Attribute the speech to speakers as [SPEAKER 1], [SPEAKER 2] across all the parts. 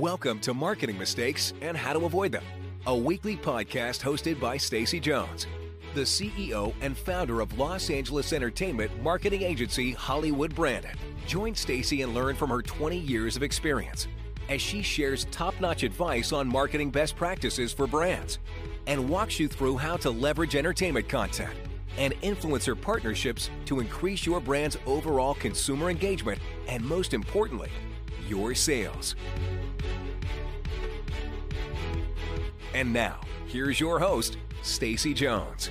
[SPEAKER 1] Welcome to Marketing Mistakes and How to Avoid Them, a weekly podcast hosted by Stacy Jones, the CEO and founder of Los Angeles entertainment marketing agency Hollywood Branded. Join Stacy and learn from her 20 years of experience as she shares top-notch advice on marketing best practices for brands and walks you through how to leverage entertainment content and influencer partnerships to increase your brand's overall consumer engagement and most importantly, your sales. And now, here's your host, Stacy Jones.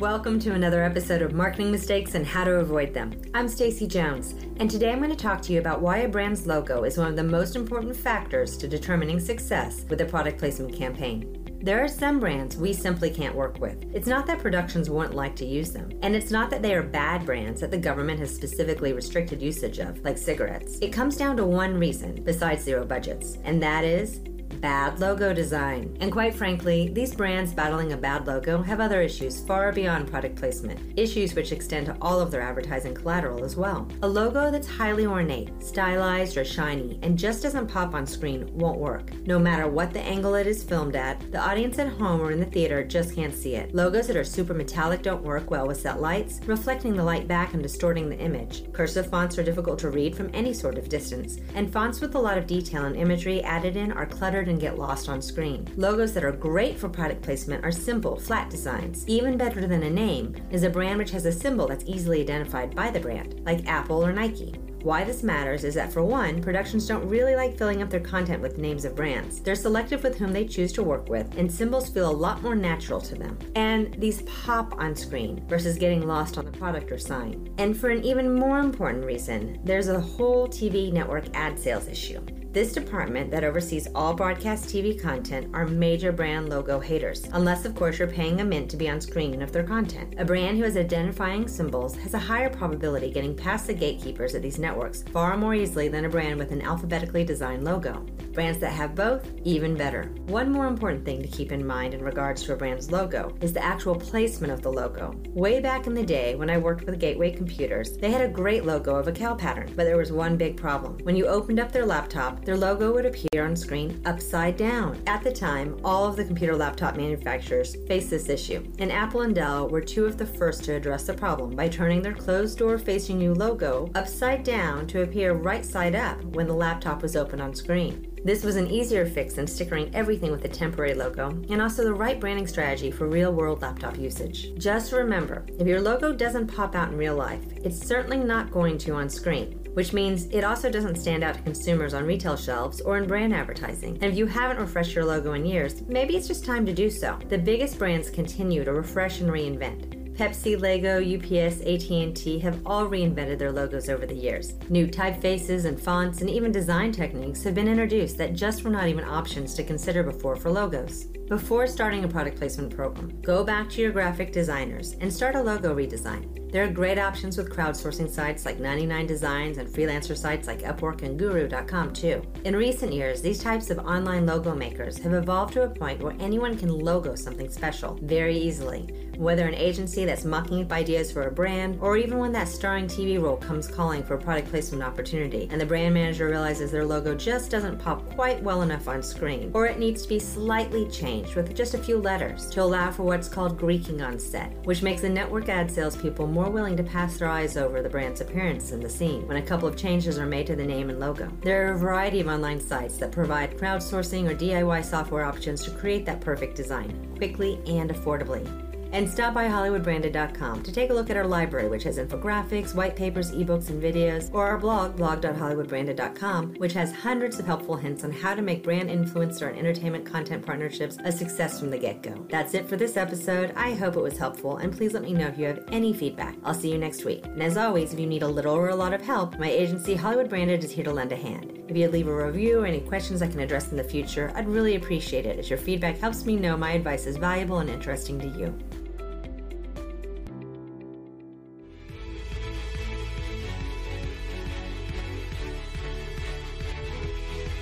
[SPEAKER 2] Welcome to another episode of Marketing Mistakes and How to Avoid Them. I'm Stacy Jones, and today I'm going to talk to you about why a brand's logo is one of the most important factors to determining success with a product placement campaign. There are some brands we simply can't work with. It's not that productions won't like to use them, and it's not that they are bad brands that the government has specifically restricted usage of, like cigarettes. It comes down to one reason, besides zero budgets, and that is bad logo design. And quite frankly, these brands battling a bad logo have other issues far beyond product placement, issues which extend to all of their advertising collateral as well. A logo that's highly ornate, stylized, or shiny, and just doesn't pop on screen won't work. No matter what the angle it is filmed at, the audience at home or in the theater just can't see it. Logos that are super metallic don't work well with set lights, reflecting the light back and distorting the image. Cursive fonts are difficult to read from any sort of distance, and fonts with a lot of detail and imagery added in are cluttered and get lost on screen. Logos that are great for product placement are simple, flat designs. Even better than a name is a brand which has a symbol that's easily identified by the brand, like Apple or Nike. Why this matters is that for one, productions don't really like filling up their content with names of brands. They're selective with whom they choose to work with, and symbols feel a lot more natural to them. And these pop on screen versus getting lost on the product or sign. And for an even more important reason, there's a whole TV network ad sales issue. This department that oversees all broadcast TV content are major brand logo haters, unless, of course, you're paying a mint to be on screen of their content. A brand who has identifying symbols has a higher probability getting past the gatekeepers at these networks far more easily than a brand with an alphabetically designed logo. Brands that have both, even better. One more important thing to keep in mind in regards to a brand's logo is the actual placement of the logo. Way back in the day, when I worked with Gateway Computers, they had a great logo of a cow pattern, but there was one big problem. When you opened up their laptop, their logo would appear on screen upside down. At the time, all of the computer laptop manufacturers faced this issue, and Apple and Dell were two of the first to address the problem by turning their closed door facing you logo upside down to appear right side up when the laptop was open on screen. This was an easier fix than stickering everything with a temporary logo, and also the right branding strategy for real world laptop usage. Just remember if your logo doesn't pop out in real life, it's certainly not going to on screen which means it also doesn't stand out to consumers on retail shelves or in brand advertising. And if you haven't refreshed your logo in years, maybe it's just time to do so. The biggest brands continue to refresh and reinvent. Pepsi, Lego, UPS, AT&T have all reinvented their logos over the years. New typefaces and fonts and even design techniques have been introduced that just were not even options to consider before for logos. Before starting a product placement program, go back to your graphic designers and start a logo redesign. There are great options with crowdsourcing sites like 99 Designs and freelancer sites like Upwork and Guru.com too. In recent years, these types of online logo makers have evolved to a point where anyone can logo something special very easily. Whether an agency that's mucking up ideas for a brand, or even when that starring TV role comes calling for a product placement opportunity, and the brand manager realizes their logo just doesn't pop quite well enough on screen, or it needs to be slightly changed with just a few letters to allow for what's called greeking on set, which makes the network ad salespeople more willing to pass their eyes over the brand's appearance in the scene when a couple of changes are made to the name and logo. There are a variety of online sites that provide crowdsourcing or DIY software options to create that perfect design quickly and affordably. And stop by HollywoodBranded.com to take a look at our library, which has infographics, white papers, ebooks, and videos, or our blog, blog.hollywoodbranded.com, which has hundreds of helpful hints on how to make brand influencer and entertainment content partnerships a success from the get go. That's it for this episode. I hope it was helpful, and please let me know if you have any feedback. I'll see you next week. And as always, if you need a little or a lot of help, my agency, Hollywood Branded, is here to lend a hand. If you'd leave a review or any questions I can address in the future, I'd really appreciate it as your feedback helps me know my advice is valuable and interesting to you.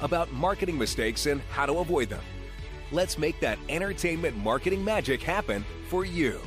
[SPEAKER 1] about marketing mistakes and how to avoid them. Let's make that entertainment marketing magic happen for you.